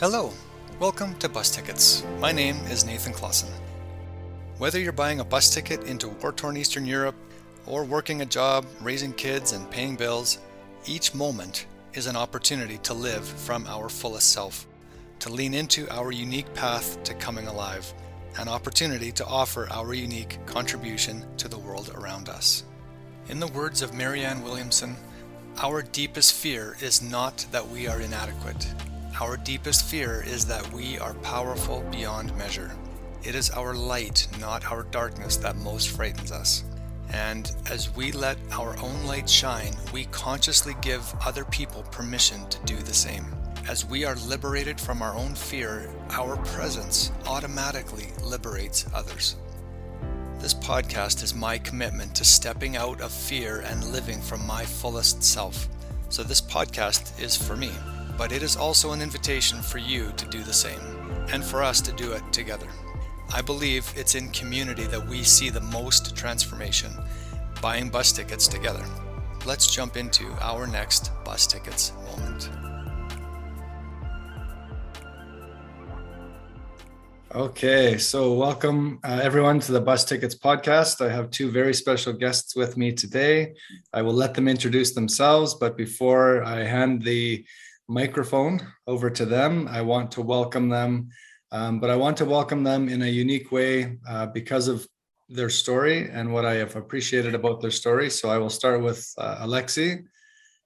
Hello, welcome to Bus Tickets. My name is Nathan Clausen. Whether you're buying a bus ticket into war torn Eastern Europe or working a job, raising kids, and paying bills, each moment is an opportunity to live from our fullest self, to lean into our unique path to coming alive, an opportunity to offer our unique contribution to the world around us. In the words of Marianne Williamson, our deepest fear is not that we are inadequate. Our deepest fear is that we are powerful beyond measure. It is our light, not our darkness, that most frightens us. And as we let our own light shine, we consciously give other people permission to do the same. As we are liberated from our own fear, our presence automatically liberates others. This podcast is my commitment to stepping out of fear and living from my fullest self. So, this podcast is for me, but it is also an invitation for you to do the same and for us to do it together. I believe it's in community that we see the most transformation, buying bus tickets together. Let's jump into our next bus tickets moment. Okay, so welcome uh, everyone to the Bus Tickets podcast. I have two very special guests with me today. I will let them introduce themselves, but before I hand the microphone over to them, I want to welcome them um, but I want to welcome them in a unique way uh, because of their story and what I have appreciated about their story. So I will start with uh, Alexis.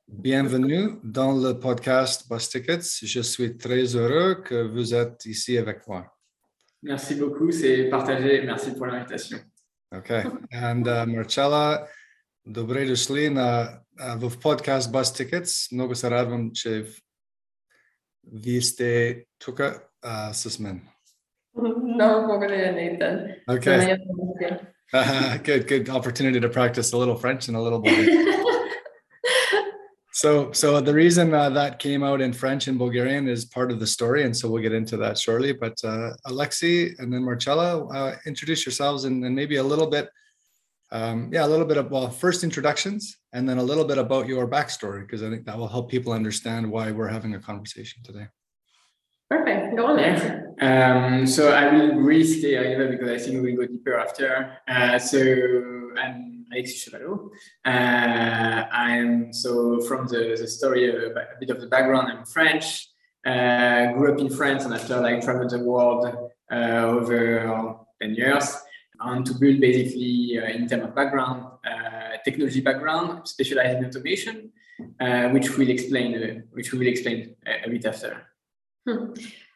Bienvenue dans le podcast Bus Tickets. Je suis très heureux que vous êtes ici avec moi. Merci beaucoup, c'est partagé. Merci pour l'invitation. Okay. And uh, Marcella, добре дошли на в подкаст Bus Tickets. Много се радвам, че this day took uh, so? No, we're going to need. Okay. Good, good opportunity to practice a little French and a little Bulgarian. so, so the reason uh, that came out in French and Bulgarian is part of the story, and so we'll get into that shortly. But uh, Alexi and then Marcella, uh, introduce yourselves and, and maybe a little bit um, yeah, a little bit of well, first introductions, and then a little bit about your backstory, because I think that will help people understand why we're having a conversation today. Perfect. Go on there. Um, so I will really stay here because I think we'll go deeper after. Uh, so I'm Alexis Chevalot. Uh, I'm so from the, the story, a, a bit of the background. I'm French. Uh, grew up in France and after like traveled the world uh, over 10 years. And to build basically uh, in terms of background, uh, technology background, specialized in automation, which we'll explain, which we will explain a, a bit after. Hmm.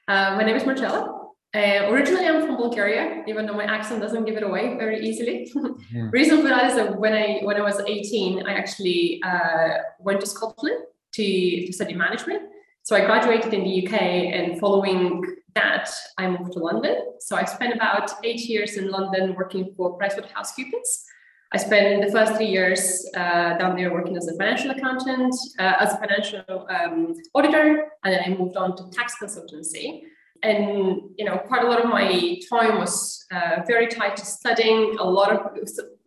Uh, my name is Marcella. Uh, originally, I'm from Bulgaria, even though my accent doesn't give it away very easily. mm-hmm. Reason for that is that when I when I was 18, I actually uh, went to Scotland to, to study management. So I graduated in the UK, and following that, I moved to London. So I spent about eight years in London working for PricewaterhouseCoopers. I spent the first three years uh, down there working as a financial accountant, uh, as a financial um, auditor, and then I moved on to tax consultancy. And you know, quite a lot of my time was uh, very tied to studying. A lot of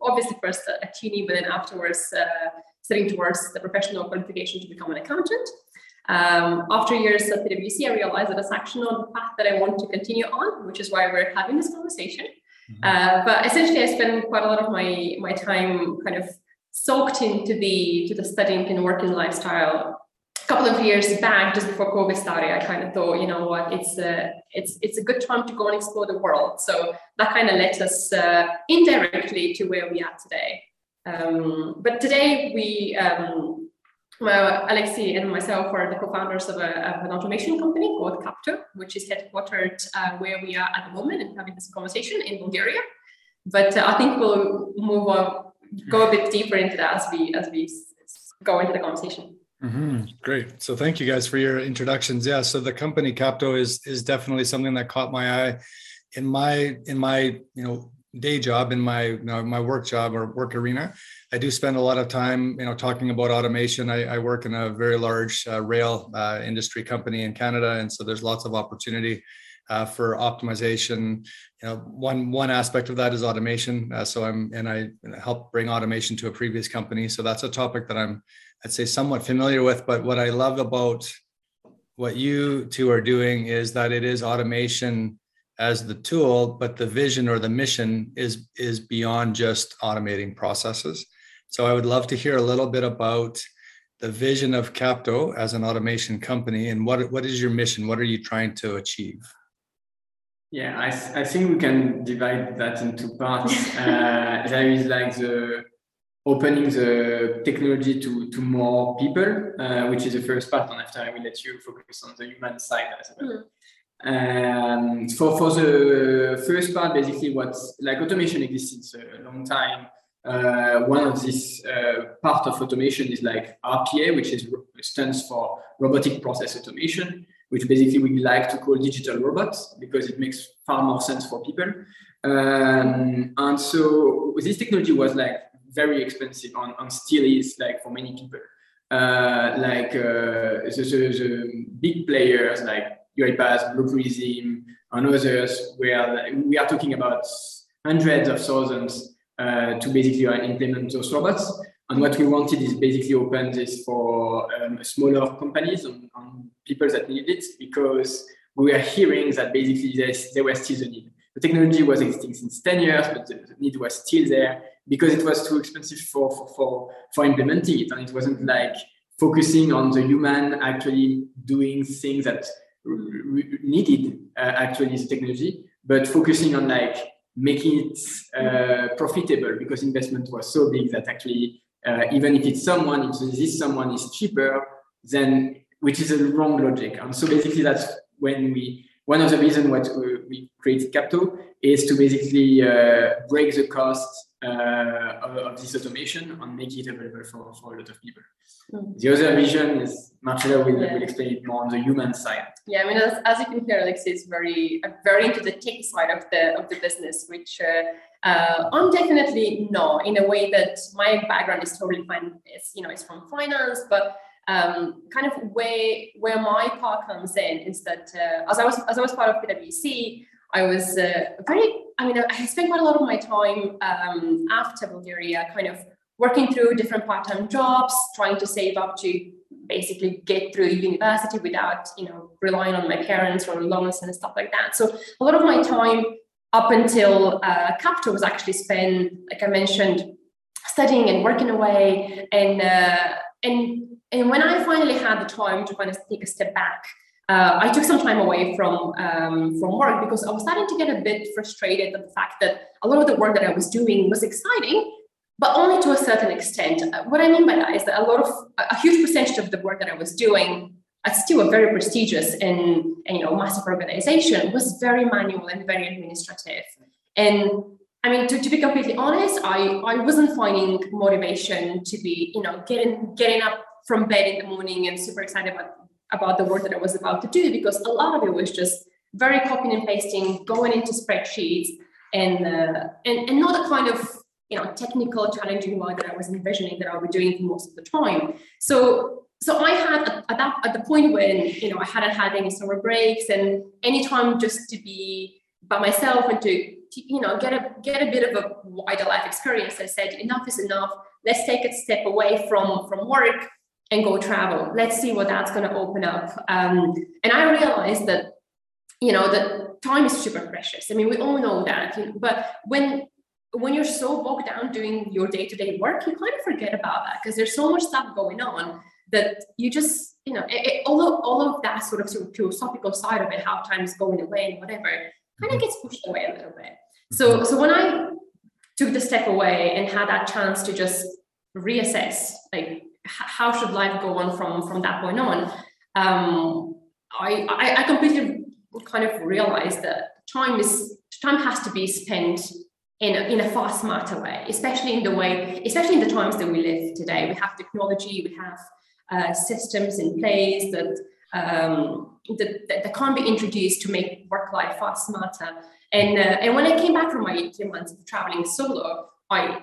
obviously first at uni, but then afterwards uh, studying towards the professional qualification to become an accountant. Um, after years at PwC, I realized that that's actually not the path that I want to continue on, which is why we're having this conversation. Mm-hmm. Uh, but essentially, I spend quite a lot of my my time kind of soaked into the to the studying and working lifestyle. A couple of years back, just before COVID started, I kind of thought, you know what, it's a it's it's a good time to go and explore the world. So that kind of led us uh, indirectly to where we are today. Um, but today we um, well, Alexi and myself are the co-founders of, a, of, an automation company called Capto, which is headquartered uh, where we are at the moment and having this conversation in Bulgaria. But uh, I think we'll move on, go a bit deeper into that as we as we go into the conversation. Mm-hmm. Great. So thank you guys for your introductions. Yeah. So the company Capto is is definitely something that caught my eye in my in my you know day job in my you know, my work job or work arena i do spend a lot of time you know talking about automation. I, I work in a very large uh, rail uh, industry company in canada and so there's lots of opportunity uh, for optimization. You know one one aspect of that is automation. Uh, so i'm and i help bring automation to a previous company. So that's a topic that i'm i'd say somewhat familiar with. But what i love about what you two are doing is that it is automation as the tool, but the vision or the mission is is beyond just automating processes. So I would love to hear a little bit about the vision of Capto as an automation company and what what is your mission? What are you trying to achieve? Yeah, I, I think we can divide that into parts. uh, there is like the opening the technology to, to more people, uh, which is the first part, and after I will let you focus on the human side as well. Mm. Um, for, for the first part, basically, what like automation exists a long time. Uh, one of these uh, part of automation is like RPA, which is stands for robotic process automation, which basically we like to call digital robots because it makes far more sense for people. Um, and so this technology was like very expensive and, and still is like for many people. Uh, like uh, the, the, the, big players like UiPath, Blue Prism, and others, where we are talking about hundreds of thousands uh, to basically implement those robots. And what we wanted is basically open this for um, smaller companies and, and, people that need it because we were hearing that basically there was still the need. The technology was existing since 10 years, but the, the need was still there because it was too expensive for, for, for, for implementing it. And it wasn't like focusing on the human actually doing things that needed uh, actually the technology, but focusing on like making it uh, profitable because investment was so big that actually uh, even if it's someone, if this someone is cheaper, then which is a wrong logic. And so basically that's when we one of the reasons what we created Capto is to basically uh, break the cost uh, of this automation and make it available for, for a lot of people. Mm. The other vision is Marcella will, yeah. will explain it more on the human side. Yeah, I mean, as, as you can hear, Alex is very uh, very into the tech side of the of the business, which uh, uh, I'm definitely not in a way that my background is totally fine. It's you know it's from finance, but um, kind of where where my part comes in is that uh, as I was as I was part of PwC, I was uh, very, I mean, I spent quite a lot of my time um, after Bulgaria kind of working through different part-time jobs, trying to save up to basically get through university without, you know, relying on my parents or loans and stuff like that. So a lot of my time up until uh, was actually spent, like I mentioned, studying and working away. And, uh, and, and when I finally had the time to kind of take a step back, uh, I took some time away from um, from work because I was starting to get a bit frustrated at the fact that a lot of the work that I was doing was exciting, but only to a certain extent. Uh, what I mean by that is that a lot of a huge percentage of the work that I was doing at still a very prestigious and, and you know massive organization was very manual and very administrative. And I mean, to, to be completely honest, I, I wasn't finding motivation to be, you know, getting getting up from bed in the morning and super excited about about the work that I was about to do because a lot of it was just very copying and pasting, going into spreadsheets, and uh, and and not the kind of you know technical challenging work that I was envisioning that I would be doing for most of the time. So so I had at, at that at the point when you know I hadn't had any summer breaks and any time just to be by myself and to you know get a get a bit of a wider life experience. I said enough is enough. Let's take a step away from from work and go travel. Let's see what that's going to open up. Um, and I realized that, you know, that time is super precious. I mean, we all know that. You know, but when when you're so bogged down doing your day-to-day work, you kind of forget about that because there's so much stuff going on that you just, you know, it, it, all of all of that sort of, sort of philosophical side of it, how time is going away and whatever, kind of mm-hmm. gets pushed away a little bit. So so when I took the step away and had that chance to just reassess, like how should life go on from from that point on? Um, I, I, I completely kind of realized that time is time has to be spent in a, in a far smarter way especially in the way especially in the times that we live today. We have technology we have uh, systems in place that um, that, that, can't be introduced to make work life far smarter. And uh, and when I came back from my two months of traveling solo I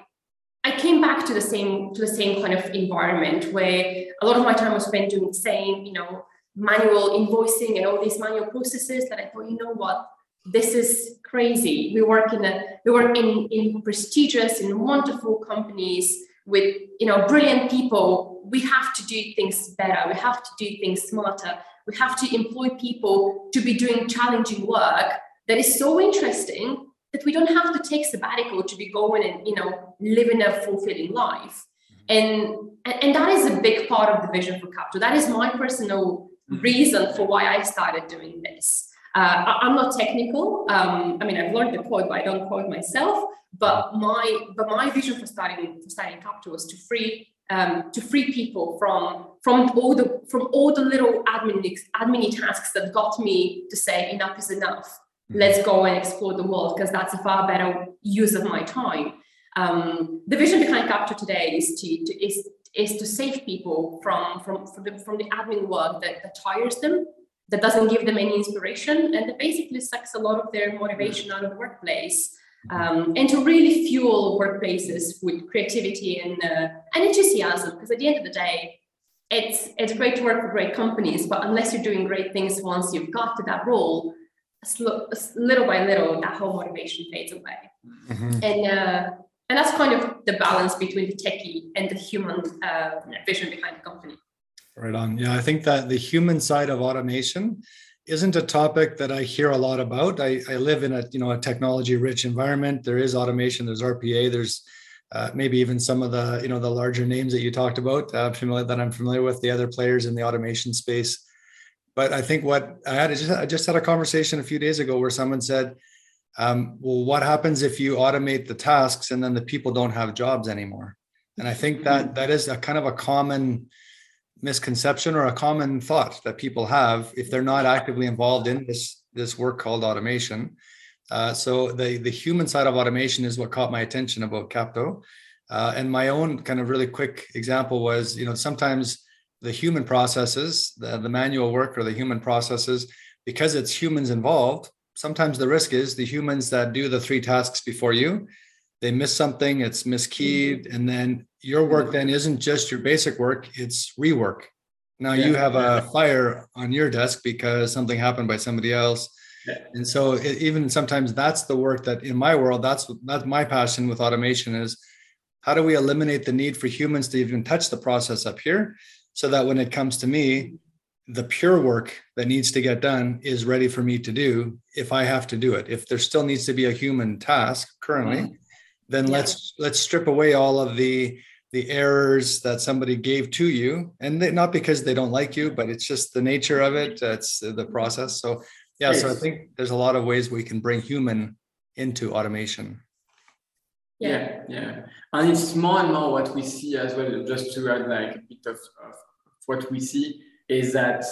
I came back to the same to the same kind of environment where a lot of my time was spent doing the same, you know, manual invoicing and all these manual processes that I thought, you know what, this is crazy. We work in a we work in, in prestigious and wonderful companies with you know brilliant people. We have to do things better. We have to do things smarter. we have to employ people to be doing challenging work that is so interesting that we don't have to take sabbatical to be going and you know living a fulfilling life and and that is a big part of the vision for Capto. That is my personal reason for why I started doing this. Uh, I'm not technical. Um, I mean, I've learned the code, but I don't code myself. But my but my vision for starting for starting Capto was to free um, to free people from from all the from all the little admin admin tasks that got me to say enough is enough. Let's go and explore the world because that's a far better use of my time. Um, the vision behind Capto today is to, to is is to save people from from from the, from the admin work that, that tires them, that doesn't give them any inspiration, and that basically sucks a lot of their motivation out of the workplace. Um, and to really fuel workplaces with creativity and uh, and enthusiasm, because at the end of the day, it's it's great to work for great companies, but unless you're doing great things once you've got to that role, little by little, that whole motivation fades away. Mm-hmm. And uh, and that's kind of the balance between the techie and the human uh, vision behind the company. Right on. Yeah i think that the human side of automation isn't a topic that i hear a lot about. I, I live in a you know a technology rich environment. There is automation there's rpa there's uh, maybe even some of the you know the larger names that you talked about. Uh, familiar that i'm familiar with the other players in the automation space but i think what i had I just, I just had a conversation a few days ago where someone said um, well, what happens if you automate the tasks and then the people don't have jobs anymore? And I think that mm-hmm. that is a kind of a common misconception or a common thought that people have if they're not actively involved in this this work called automation. Uh, so the the human side of automation is what caught my attention about Capto. Uh, and my own kind of really quick example was, you know, sometimes the human processes, the, the manual work or the human processes, because it's humans involved, sometimes the risk is the humans that do the three tasks before you they miss something it's miskeyed mm-hmm. and then your work then isn't just your basic work it's rework now yeah. you have a fire on your desk because something happened by somebody else yeah. and so it, even sometimes that's the work that in my world that's that's my passion with automation is how do we eliminate the need for humans to even touch the process up here so that when it comes to me the pure work that needs to get done is ready for me to do if i have to do it. If there still needs to be a human task currently mm-hmm. then yeah. let's let's strip away all of the the errors that somebody gave to you. And they, not because they don't like you but it's just the nature of it it's the process. So yeah so i think there's a lot of ways we can bring human into automation. Yeah yeah. And it's more and more what we see as well just to add like a bit of, of what we see is that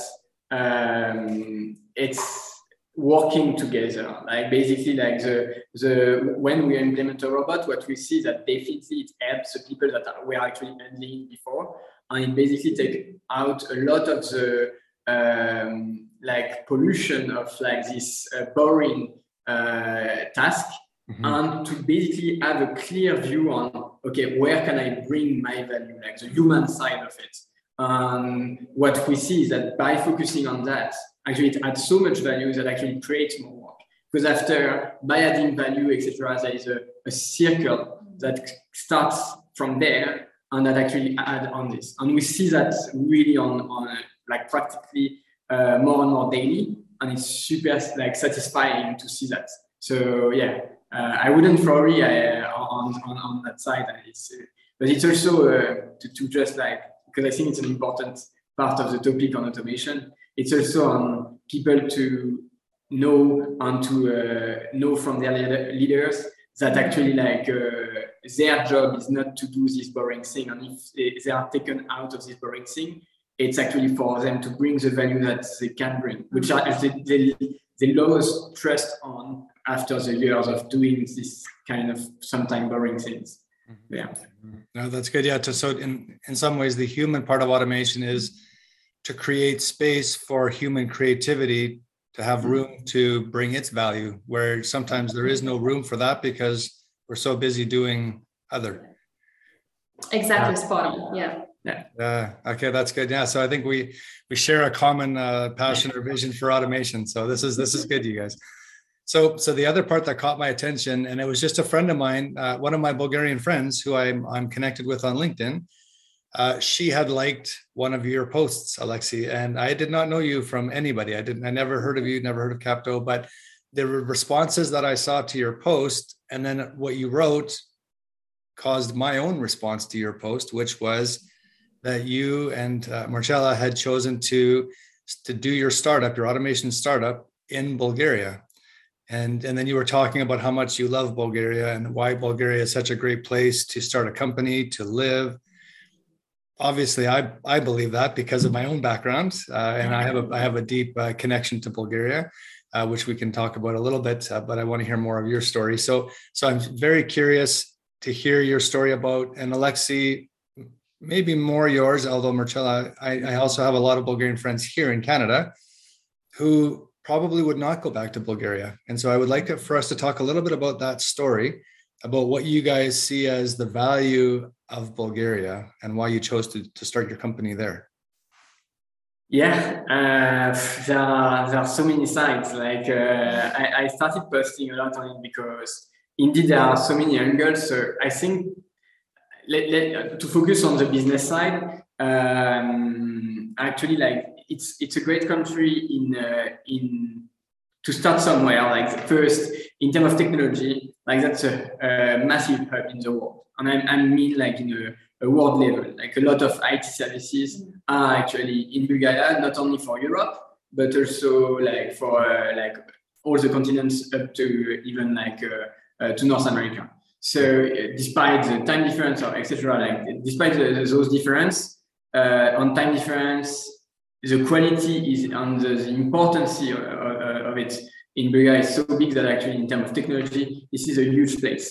um, it's working together. Like basically, like the the when we implement a robot, what we see that definitely it helps the people that are, were actually handling before, and it basically take out a lot of the um, like pollution of like this uh, boring uh, task. Mm-hmm. and to basically have a clear view on okay where can i bring my value like the human side of it um, what we see is that by focusing on that, actually it adds so much value that actually creates more work. Because after by adding value, etc., there is a, a circle that starts from there and that actually add on this. And we see that really on, on like practically uh, more and more daily. And it's super like satisfying to see that. So yeah, uh, I wouldn't worry uh, on, on, on that side. It's, uh, but it's also uh, to, to just like because I think it's an important part of the topic on automation. It's also on people to know and to uh, know from their leaders that actually like uh, their job is not to do this boring thing and if they, are taken out of this boring thing it's actually for them to bring the value that they can bring which are they, they lost trust on after the years of doing this kind of sometimes boring things. Yeah. No, that's good. Yeah. To, so in, in some ways, the human part of automation is to create space for human creativity to have mm-hmm. room to bring its value where sometimes there is no room for that because we're so busy doing other. Exactly. Spot on. Yeah. Yeah. Uh, okay, that's good. Yeah. So I think we we share a common uh, passion or vision for automation. So this is this is good, you guys. So, so the other part that caught my attention, and it was just a friend of mine, uh, one of my Bulgarian friends who I'm I'm connected with on LinkedIn. uh, she had liked one of your posts, Alexi, and I did not know you from anybody. I didn't. I never heard of you. Never heard of Capto, but there were responses that I saw to your post, and then what you wrote caused my own response to your post, which was that you and uh, Marcella had chosen to to do your startup, your automation startup in Bulgaria. And, and then you were talking about how much you love Bulgaria and why Bulgaria is such a great place to start a company, to live. Obviously, I, I believe that because of my own background, uh, and I have a I have a deep uh, connection to Bulgaria, uh, which we can talk about a little bit. Uh, but I want to hear more of your story. So so I'm very curious to hear your story about and Alexi, maybe more yours, although Marcella, I, I also have a lot of Bulgarian friends here in Canada who probably would not go back to Bulgaria. And so I would like for us to talk a little bit about that story, about what you guys see as the value of Bulgaria and why you chose to, to start your company there. Yeah, uh, there, are, there are so many sides. Like uh, I, I started posting a lot on it because indeed there are so many angles. So I think let, let, to focus on the business side, um, actually, like it's it's a great country in uh, in to start somewhere. Like first, in terms of technology, like that's a, a massive hub in the world, and I, I mean like in a, a, world level. Like a lot of IT services are actually in Bulgaria, not only for Europe, but also like for uh, like all the continents up to even like uh, uh to North America. So uh, despite the time difference or etc., like despite the, those difference uh, on time difference, the quality is and the, the importance of, of, it in Bulgaria is so big that actually in terms of technology, this is a huge place.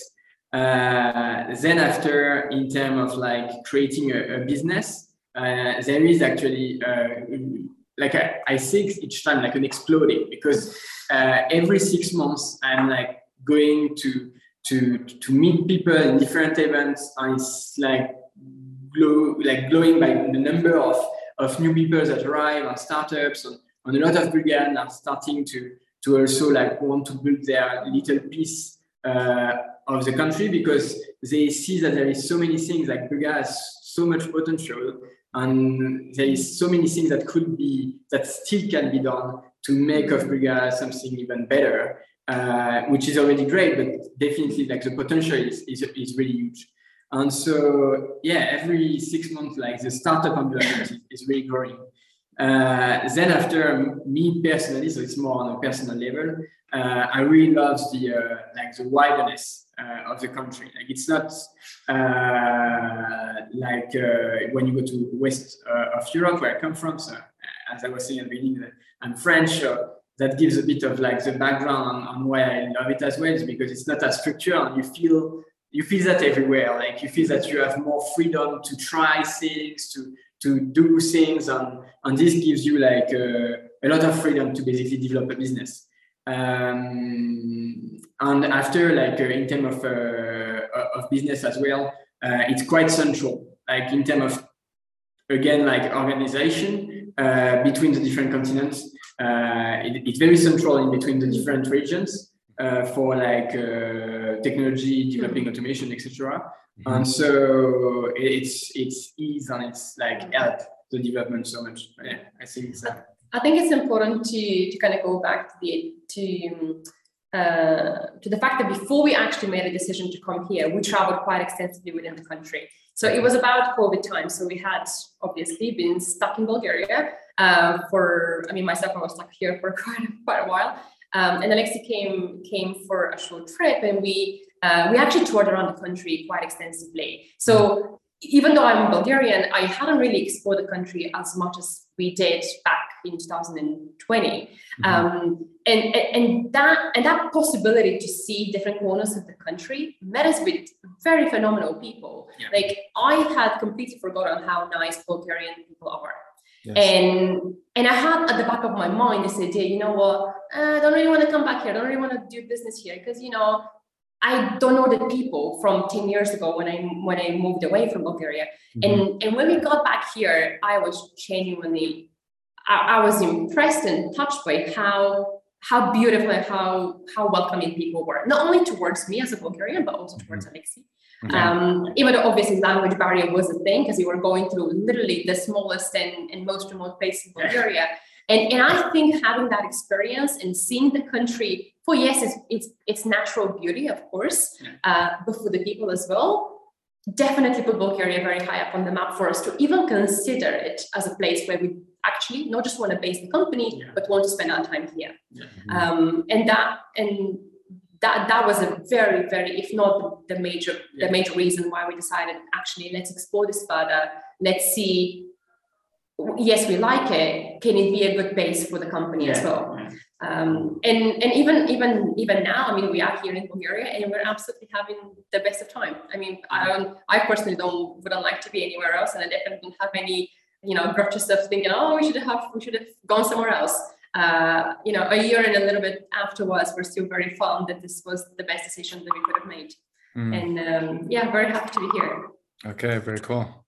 Uh, then after, in terms of like creating a, a business, uh, there is actually uh, like I, see each time like an exploding because uh, every six months I'm like going to to to meet people in different events and it's like glow like glowing by the number of of new people that arrive and startups and, and a lot of Bulgarians are starting to to also like want to build their little piece uh, of the country because they see that there is so many things like Bulgaria has so much potential and there is so many things that could be that still can be done to make of Bulgaria something even better uh, which is already great, but definitely like the potential is, is, is really huge. And so, yeah, every six months, like the startup environment is, really growing. Uh, then after me personally, so it's more on a personal level, uh, I really love the uh, like the wideness uh, of the country. Like it's not uh, like uh, when you go to west of Europe, where I come from. So, as I was saying at the beginning, I'm French. So that gives a bit of like the background on, on why I love it as well, is because it's not as structured and you feel you feel that everywhere. Like you feel that you have more freedom to try things, to to do things, and and this gives you like uh, a lot of freedom to basically develop a business. Um, and after like uh, in terms of uh, of business as well, uh, it's quite central. Like in terms of again like organization uh, between the different continents uh, it, it's very central in between the different regions uh, for like uh, technology, developing automation, etc. Mm-hmm. And so it's it's ease and it's like help the development so much. Yeah, I think it's. Uh, I think it's important to to kind of go back to the to uh, to the fact that before we actually made a decision to come here, we traveled quite extensively within the country. So it was about COVID time. So we had obviously been stuck in Bulgaria uh, for, I mean, myself, I was stuck here for quite, quite a while. Um, and Alexi came came for a short trip, and we uh, we actually toured around the country quite extensively. So even though I'm Bulgarian, I hadn't really explored the country as much as we did back in 2020. Mm-hmm. Um, and, and that and that possibility to see different corners of the country met us with very phenomenal people. Yeah. Like I had completely forgotten how nice Bulgarian people are. Yes. And and I had at the back of my mind this idea, you know what, uh, I don't really want to come back here. I don't really want to do business here because you know I don't know the people from 10 years ago when I when I moved away from Bulgaria. Mm-hmm. And and when we got back here, I was genuinely I, I was impressed and touched by how how beautiful and how how welcoming people were, not only towards me as a Bulgarian, but also towards mm-hmm. Alexei. Okay. Um, even though obviously language barrier was a thing because we were going through literally the smallest and, and most remote place in Bulgaria. And, and I think having that experience and seeing the country for yes, it's it's, it's natural beauty, of course, uh, but for the people as well, definitely put Bulgaria very high up on the map for us to even consider it as a place where we actually not just want to base the company, yeah. but want to spend our time here. Yeah. Um, and that and that that was a very very if not the major yeah. the major reason why we decided actually let's explore this further. Let's see. Yes, we like it. Can it be a good base for the company as well? Um, and and even even even now, I mean, we are here in Bulgaria, and we're absolutely having the best of time. I mean, I don't, I personally don't wouldn't like to be anywhere else, and I definitely don't have any, you know, grudges of thinking, oh, we should have we should have gone somewhere else. Uh, you know, a year and a little bit afterwards, we're still very fond that this was the best decision that we could have made. Mm. And um, yeah, very happy to be here. Okay, very cool.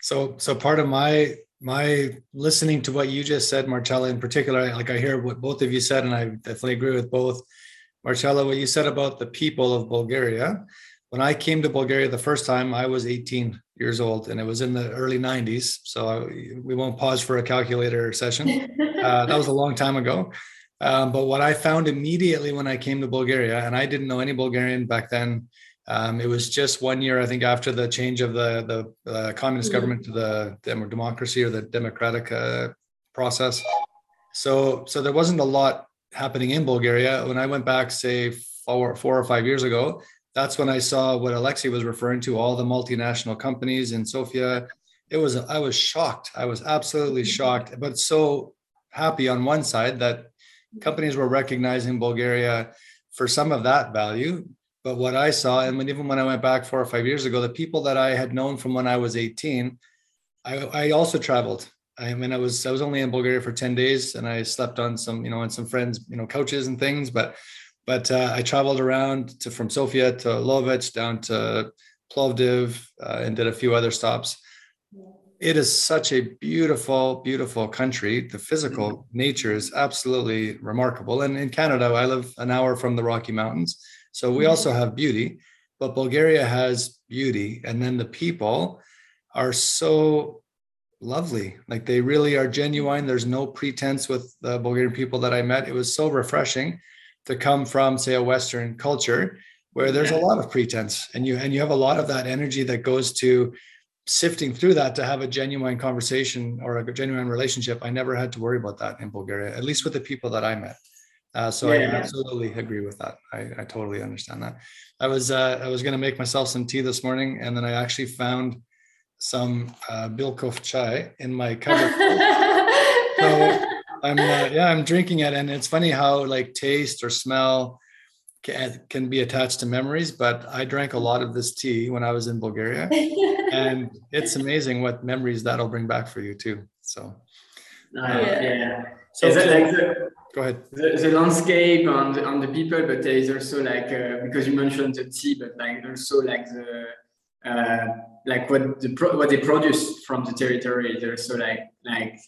So, so part of my my listening to what you just said, Marcella, in particular, like I hear what both of you said, and I definitely agree with both. Marcella, what you said about the people of Bulgaria. When I came to Bulgaria the first time, I was 18 years old, and it was in the early 90s. So I, we won't pause for a calculator session. Uh, that was a long time ago. Um, but what I found immediately when I came to Bulgaria, and I didn't know any Bulgarian back then, um, it was just one year, I think, after the change of the the uh, communist mm-hmm. government to the democracy or the democratic uh, process. So so there wasn't a lot happening in Bulgaria. When I went back, say four four or five years ago, that's when I saw what Alexei was referring to, all the multinational companies in Sofia. It was I was shocked. I was absolutely mm-hmm. shocked, but so happy on one side that companies were recognizing Bulgaria for some of that value but what I saw, and when, even when I went back four or five years ago, the people that I had known from when I was 18, I, I also traveled. I mean, I was I was only in Bulgaria for 10 days, and I slept on some, you know, on some friends, you know, couches and things. But but uh, I traveled around to from Sofia to Lovech down to Plovdiv uh, and did a few other stops. It is such a beautiful, beautiful country. The physical mm-hmm. nature is absolutely remarkable. And in Canada, I live an hour from the Rocky Mountains so we also have beauty, but Bulgaria has beauty. And then the people are so lovely. Like they really are genuine. There's no pretense with the Bulgarian people that I met. It was so refreshing to come from, say, a Western culture where there's a lot of pretense and you and you have a lot of that energy that goes to sifting through that to have a genuine conversation or a genuine relationship. I never had to worry about that in Bulgaria, at least with the people that I met. Uh, so yeah, I absolutely agree with that. I, I totally understand that. I was uh, I was going to make myself some tea this morning, and then I actually found some uh, Bilkov chai in my cupboard. so I'm uh, yeah I'm drinking it, and it's funny how like taste or smell can, can be attached to memories. But I drank a lot of this tea when I was in Bulgaria, and it's amazing what memories that'll bring back for you too. So. Uh, yeah. So is that like the, go ahead. The, the landscape and, and the people, but there is also like uh, because you mentioned the tea, but like also like the uh, like what the pro- what they produce from the territory. There's also like like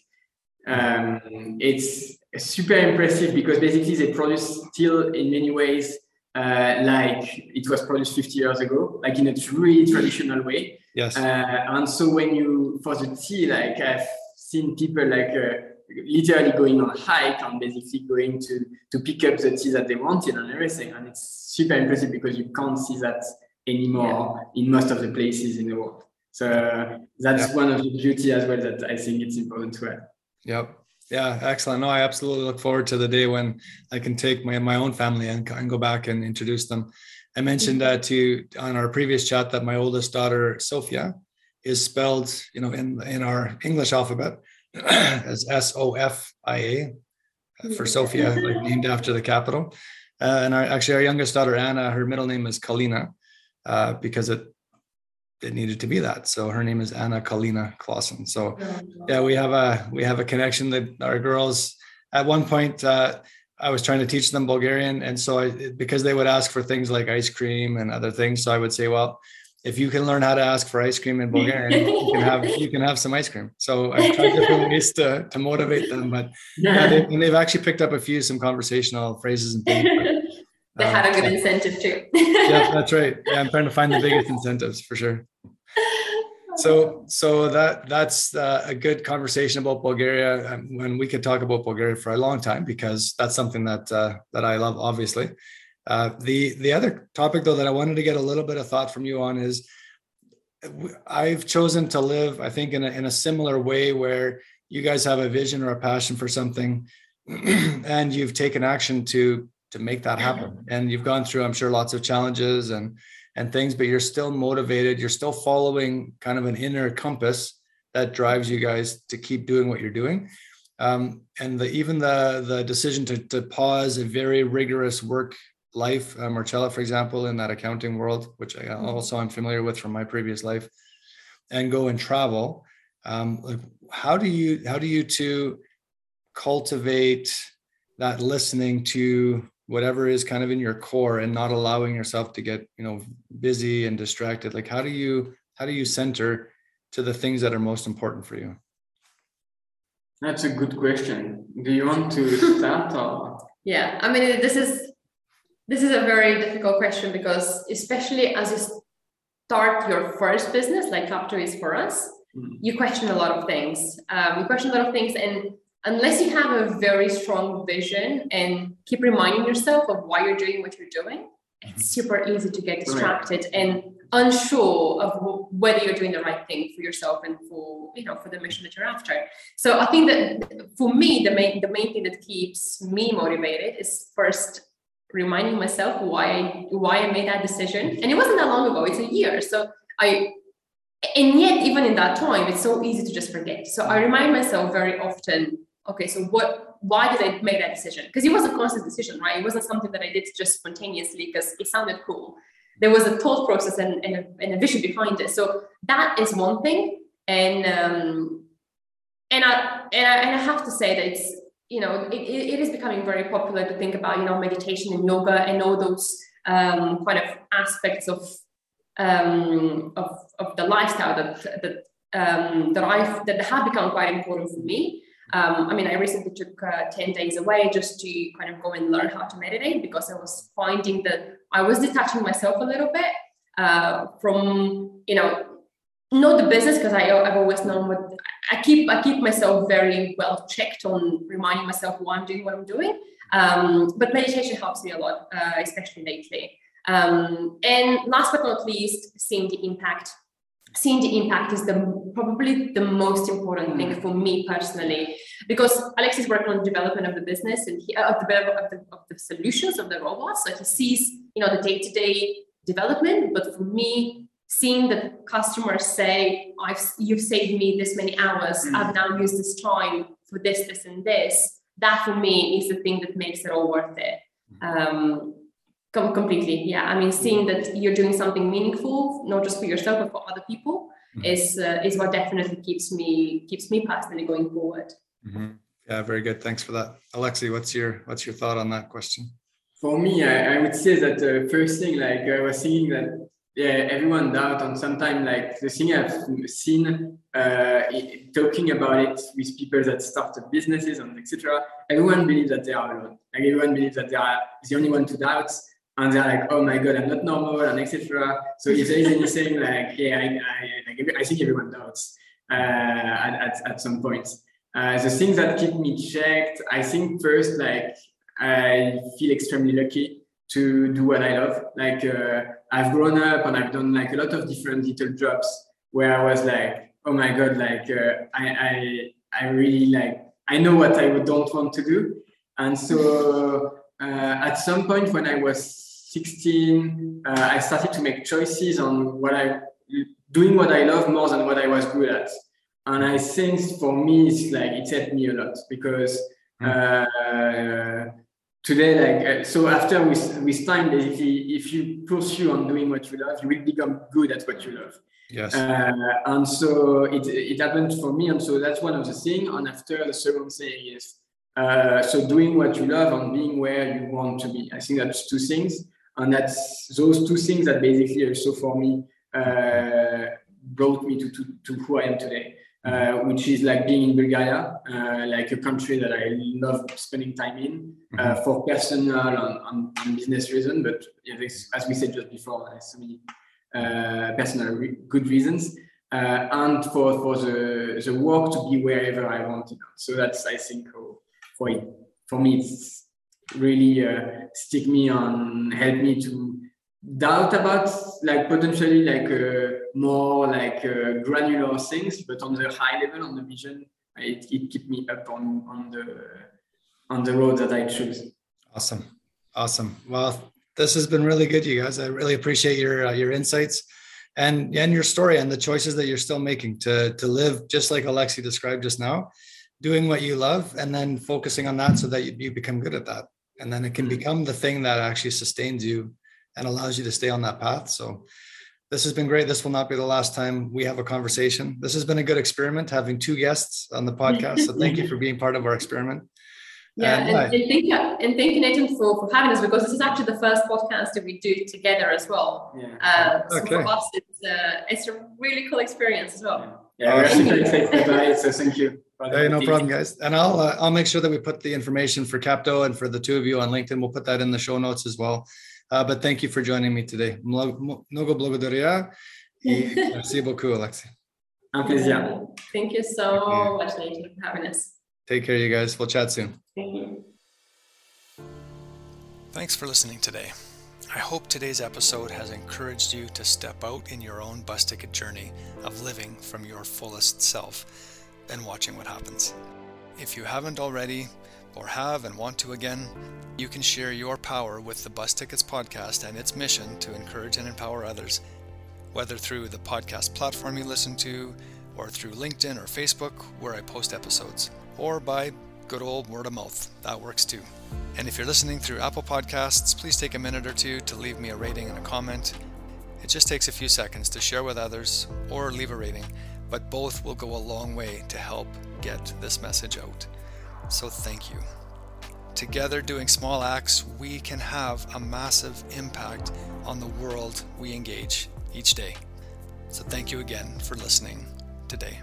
um, it's super impressive because basically they produce still in many ways uh, like it was produced 50 years ago, like in a really traditional way. Yes. Uh, and so when you for the tea, like I've seen people like uh, literally going on a hike and basically going to to pick up the tea that they wanted and everything. And it's super impressive because you can't see that anymore yeah. in most of the places in the world. So that's yeah. one of the beauty as well that I think it's important to add. Yep. Yeah, excellent. No, I absolutely look forward to the day when I can take my, my own family and, and go back and introduce them. I mentioned uh, to on our previous chat that my oldest daughter, Sophia, is spelled, you know, in in our English alphabet as S O F I A for Sofia, like named after the capital. Uh, and our, actually, our youngest daughter Anna, her middle name is Kalina uh, because it it needed to be that. So her name is Anna Kalina Clausen. So yeah, we have a we have a connection that our girls at one point. Uh, I was trying to teach them Bulgarian, and so I because they would ask for things like ice cream and other things, so I would say, well, if you can learn how to ask for ice cream in Bulgarian, you can have you can have some ice cream. So I've tried different ways to, to motivate them, but yeah, they, and they've actually picked up a few some conversational phrases and things. they had a good uh, incentive too. yeah, that's right. Yeah, I'm trying to find the biggest incentives for sure. So, so that that's uh, a good conversation about Bulgaria, and when we could talk about Bulgaria for a long time because that's something that uh, that I love, obviously. Uh, the the other topic though that I wanted to get a little bit of thought from you on is I've chosen to live, I think, in a, in a similar way where you guys have a vision or a passion for something, and you've taken action to to make that happen. And you've gone through, I'm sure, lots of challenges and and things, but you're still motivated. You're still following kind of an inner compass that drives you guys to keep doing what you're doing. Um, and the, even the the decision to to pause a very rigorous work life, uh, Marcella, for example, in that accounting world, which I mm-hmm. also I'm familiar with from my previous life, and go and travel. Um, how do you how do you two cultivate that listening to whatever is kind of in your core and not allowing yourself to get you know busy and distracted like how do you how do you center to the things that are most important for you that's a good question do you want to start or yeah i mean this is this is a very difficult question because, especially as you start your first business, like Capto is for us, mm-hmm. you question a lot of things. Um, you question a lot of things, and unless you have a very strong vision and keep reminding yourself of why you're doing what you're doing, it's mm-hmm. super easy to get distracted right. and unsure of whether you're doing the right thing for yourself and for you know for the mission that you're after so i think that for me the main the main thing that keeps me motivated is first reminding myself why I, why I made that decision. And it wasn't that long ago, it's a year. So I, and yet even in that time, it's so easy to just forget. So I remind myself very often, okay, so what, why did I make that decision? Because it was a conscious decision, right? It wasn't something that I did just spontaneously because it sounded cool. There was a thought process and, and, a, and a vision behind it. So that is one thing. And, um, and I, and I, and I have to say that it's, you know, it, it is becoming very popular to think about, you know, meditation and yoga and all those um, kind of aspects of, um, of, of the lifestyle that, that, um, that, I've, that have become quite important for me. Um, I mean, I recently took uh, 10 days away just to kind of go and learn how to meditate because I was finding that I was detaching myself a little bit uh, from, you know, not the business because I've always known what I keep I keep myself very well checked on reminding myself why I'm doing what I'm doing. Um, but meditation helps me a lot, uh, especially lately. Um, and last but not least, seeing the impact. Seeing the impact is the probably the most important thing for me personally, because Alex is working on the development of the business and he, uh, of, the, of, the, of the solutions of the robots. So he sees, you know, the day-to-day development. But for me, seeing the customer say, I've, you've saved me this many hours, mm. I've now used this time for this, this, and this, that for me is the thing that makes it all worth it. Um, com- completely. Yeah. I mean, seeing that you're doing something meaningful, not just for yourself, but for other people mm. is, uh, is what definitely keeps me, keeps me personally going forward. Mm-hmm. Yeah, very good. Thanks for that. Alexi, what's your, what's your thought on that question? For me, I, I would say that the first thing, like I was thinking that yeah, everyone doubt and sometimes like the thing I've seen uh, talking about it with people that started businesses and etc. Everyone believes that they are alone. Like everyone believes that they are the only one to doubt, and they're like, "Oh my god, I'm not normal," and etc. So if there is anything like, yeah, I, I, like, I think everyone doubts uh, at, at, at some point. Uh, the things that keep me checked, I think first, like I feel extremely lucky to do what I love. Like uh, I've grown up and I've done like a lot of different little jobs where I was like, oh my god, like uh, I, I I really like I know what I don't want to do, and so uh, at some point when I was 16, uh, I started to make choices on what I doing what I love more than what I was good at, and I think for me it's like it helped me a lot because. Mm today like uh, so after with with time basically if you pursue on doing what you love you will become good at what you love. Yes. Uh, and so it it happened for me and so that's one of the things and after the second thing is uh, so doing what you love and being where you want to be. I think that's two things. And that's those two things that basically also for me uh, brought me to, to, to who I am today. Uh, which is like being in Bulgaria, uh, like a country that I love spending time in uh, mm-hmm. for personal and, and, business reasons. But yeah, as we said just before, there's so many uh, personal re- good reasons, uh, and for for the the work to be wherever I want it. So that's I think oh, for it, for me it's really uh, stick me on, help me to doubt about like potentially like uh, more like uh, granular things, but on the high level, on the vision, it, it keep me up on on the on the road that I choose. Awesome, awesome. Well, this has been really good, you guys. I really appreciate your uh, your insights and and your story and the choices that you're still making to to live just like Alexi described just now, doing what you love and then focusing on that so that you, you become good at that, and then it can mm-hmm. become the thing that actually sustains you and allows you to stay on that path. So this has been great. This will not be the last time we have a conversation. This has been a good experiment having two guests on the podcast. So thank you for being part of our experiment. Yeah, and, and, and, thank you, and thank you, Nathan, for, for having us because this is actually the first podcast that we do together as well. Yeah. Uh, so okay. for us, it's, uh, it's a really cool experience as well. Yeah, we're super excited about it. So thank you. Hey, no problem, guys. And I'll uh, I'll make sure that we put the information for Capto and for the two of you on LinkedIn. We'll put that in the show notes as well. Uh, but thank you for joining me today. Много благодаря и merci beaucoup, Alexi. Un plaisir. Thank you so much, Nathan, for having us. Take care, you guys. We'll chat soon. Thank you. Thanks for listening today. I hope today's episode has encouraged you to step out in your own bus ticket journey of living from your fullest self and watching what happens. If you haven't already, or have and want to again, you can share your power with the Bus Tickets podcast and its mission to encourage and empower others, whether through the podcast platform you listen to, or through LinkedIn or Facebook, where I post episodes, or by good old word of mouth. That works too. And if you're listening through Apple Podcasts, please take a minute or two to leave me a rating and a comment. It just takes a few seconds to share with others or leave a rating, but both will go a long way to help get this message out. So thank you. Together, doing small acts, we can have a massive impact on the world we engage each day. So thank you again for listening today.